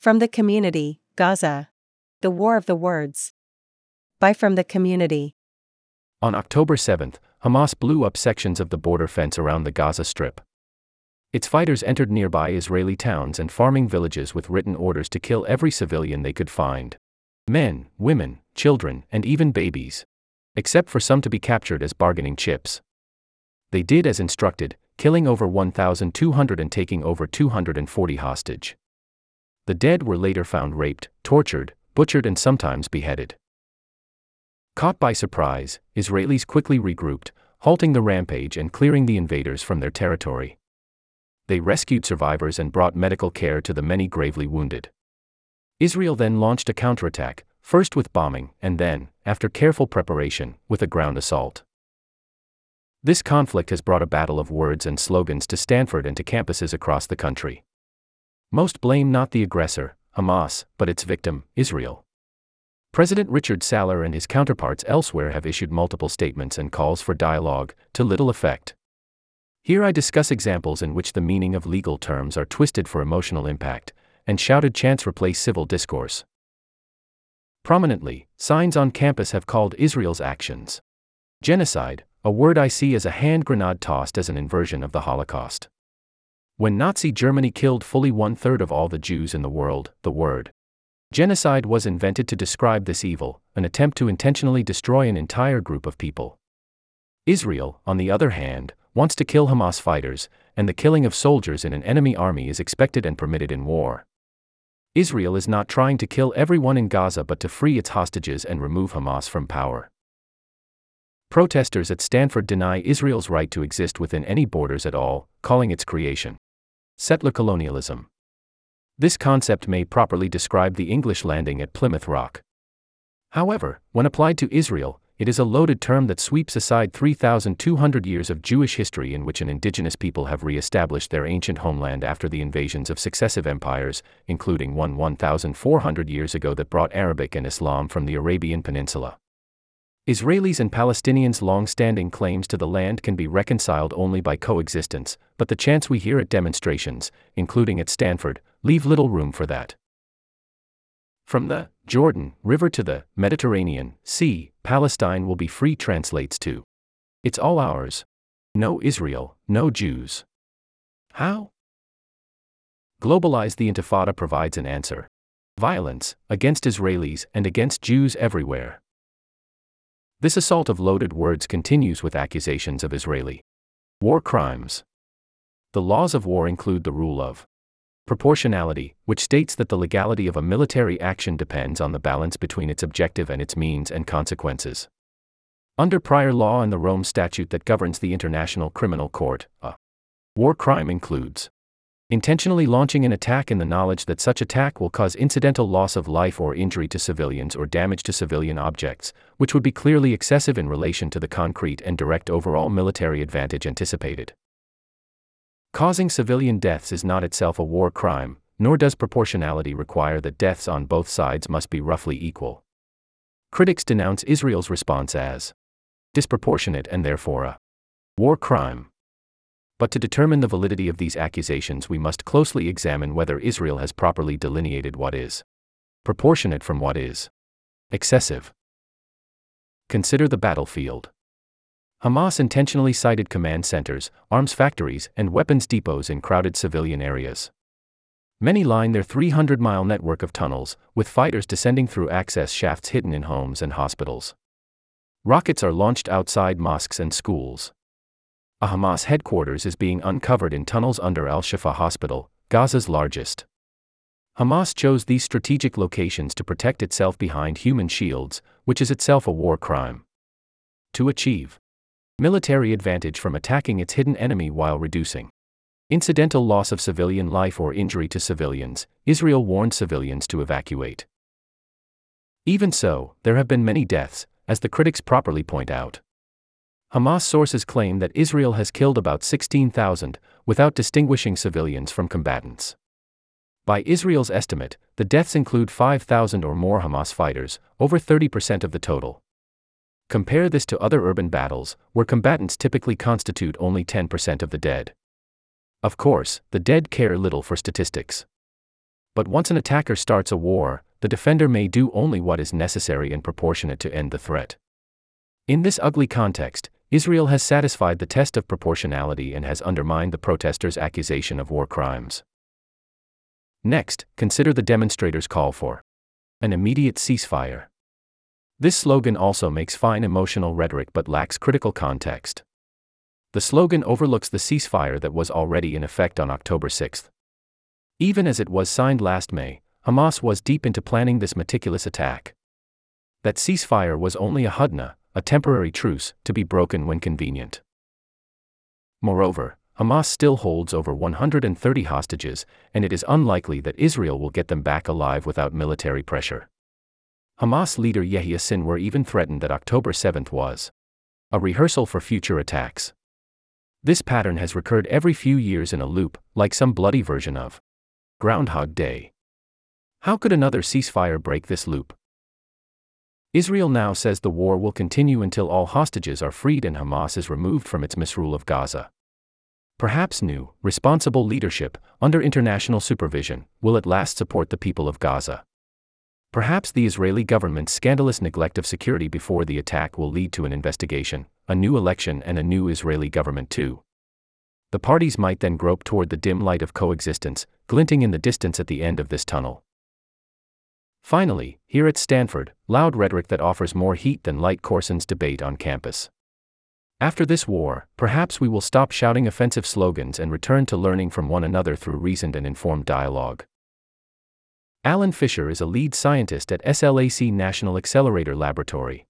From the community, Gaza. The War of the Words. By From the Community. On October 7, Hamas blew up sections of the border fence around the Gaza Strip. Its fighters entered nearby Israeli towns and farming villages with written orders to kill every civilian they could find men, women, children, and even babies. Except for some to be captured as bargaining chips. They did as instructed, killing over 1,200 and taking over 240 hostage. The dead were later found raped, tortured, butchered, and sometimes beheaded. Caught by surprise, Israelis quickly regrouped, halting the rampage and clearing the invaders from their territory. They rescued survivors and brought medical care to the many gravely wounded. Israel then launched a counterattack, first with bombing, and then, after careful preparation, with a ground assault. This conflict has brought a battle of words and slogans to Stanford and to campuses across the country. Most blame not the aggressor, Hamas, but its victim, Israel. President Richard Saller and his counterparts elsewhere have issued multiple statements and calls for dialogue, to little effect. Here I discuss examples in which the meaning of legal terms are twisted for emotional impact, and shouted chants replace civil discourse. Prominently, signs on campus have called Israel's actions genocide, a word I see as a hand grenade tossed as an inversion of the Holocaust. When Nazi Germany killed fully one third of all the Jews in the world, the word genocide was invented to describe this evil, an attempt to intentionally destroy an entire group of people. Israel, on the other hand, wants to kill Hamas fighters, and the killing of soldiers in an enemy army is expected and permitted in war. Israel is not trying to kill everyone in Gaza but to free its hostages and remove Hamas from power. Protesters at Stanford deny Israel's right to exist within any borders at all, calling its creation settler colonialism. This concept may properly describe the English landing at Plymouth Rock. However, when applied to Israel, it is a loaded term that sweeps aside 3,200 years of Jewish history in which an indigenous people have re established their ancient homeland after the invasions of successive empires, including one 1,400 years ago that brought Arabic and Islam from the Arabian Peninsula. Israelis and Palestinians' long standing claims to the land can be reconciled only by coexistence, but the chants we hear at demonstrations, including at Stanford, leave little room for that. From the Jordan River to the Mediterranean Sea, Palestine will be free translates to. It's all ours. No Israel, no Jews. How? Globalize the Intifada provides an answer. Violence, against Israelis and against Jews everywhere. This assault of loaded words continues with accusations of Israeli war crimes. The laws of war include the rule of proportionality, which states that the legality of a military action depends on the balance between its objective and its means and consequences. Under prior law and the Rome Statute that governs the International Criminal Court, a war crime includes intentionally launching an attack in the knowledge that such attack will cause incidental loss of life or injury to civilians or damage to civilian objects, which would be clearly excessive in relation to the concrete and direct overall military advantage anticipated. Causing civilian deaths is not itself a war crime, nor does proportionality require that deaths on both sides must be roughly equal. Critics denounce Israel's response as disproportionate and therefore a war crime. But to determine the validity of these accusations, we must closely examine whether Israel has properly delineated what is proportionate from what is excessive. Consider the battlefield. Hamas intentionally sited command centers, arms factories, and weapons depots in crowded civilian areas. Many line their 300 mile network of tunnels, with fighters descending through access shafts hidden in homes and hospitals. Rockets are launched outside mosques and schools. A Hamas headquarters is being uncovered in tunnels under Al Shifa Hospital, Gaza's largest. Hamas chose these strategic locations to protect itself behind human shields, which is itself a war crime. To achieve military advantage from attacking its hidden enemy while reducing incidental loss of civilian life or injury to civilians, Israel warned civilians to evacuate. Even so, there have been many deaths, as the critics properly point out. Hamas sources claim that Israel has killed about 16,000, without distinguishing civilians from combatants. By Israel's estimate, the deaths include 5,000 or more Hamas fighters, over 30% of the total. Compare this to other urban battles, where combatants typically constitute only 10% of the dead. Of course, the dead care little for statistics. But once an attacker starts a war, the defender may do only what is necessary and proportionate to end the threat. In this ugly context, Israel has satisfied the test of proportionality and has undermined the protesters' accusation of war crimes. Next, consider the demonstrators' call for an immediate ceasefire. This slogan also makes fine emotional rhetoric but lacks critical context. The slogan overlooks the ceasefire that was already in effect on October 6. Even as it was signed last May, Hamas was deep into planning this meticulous attack. That ceasefire was only a hudna, a temporary truce, to be broken when convenient. Moreover, Hamas still holds over 130 hostages, and it is unlikely that Israel will get them back alive without military pressure. Hamas leader Yahya Sinwar even threatened that October 7 was a rehearsal for future attacks. This pattern has recurred every few years in a loop, like some bloody version of Groundhog Day. How could another ceasefire break this loop? Israel now says the war will continue until all hostages are freed and Hamas is removed from its misrule of Gaza. Perhaps new, responsible leadership, under international supervision, will at last support the people of Gaza. Perhaps the Israeli government's scandalous neglect of security before the attack will lead to an investigation, a new election, and a new Israeli government, too. The parties might then grope toward the dim light of coexistence, glinting in the distance at the end of this tunnel. Finally, here at Stanford, loud rhetoric that offers more heat than light coarsens debate on campus. After this war, perhaps we will stop shouting offensive slogans and return to learning from one another through reasoned and informed dialogue. Alan Fisher is a lead scientist at SLAC National Accelerator Laboratory.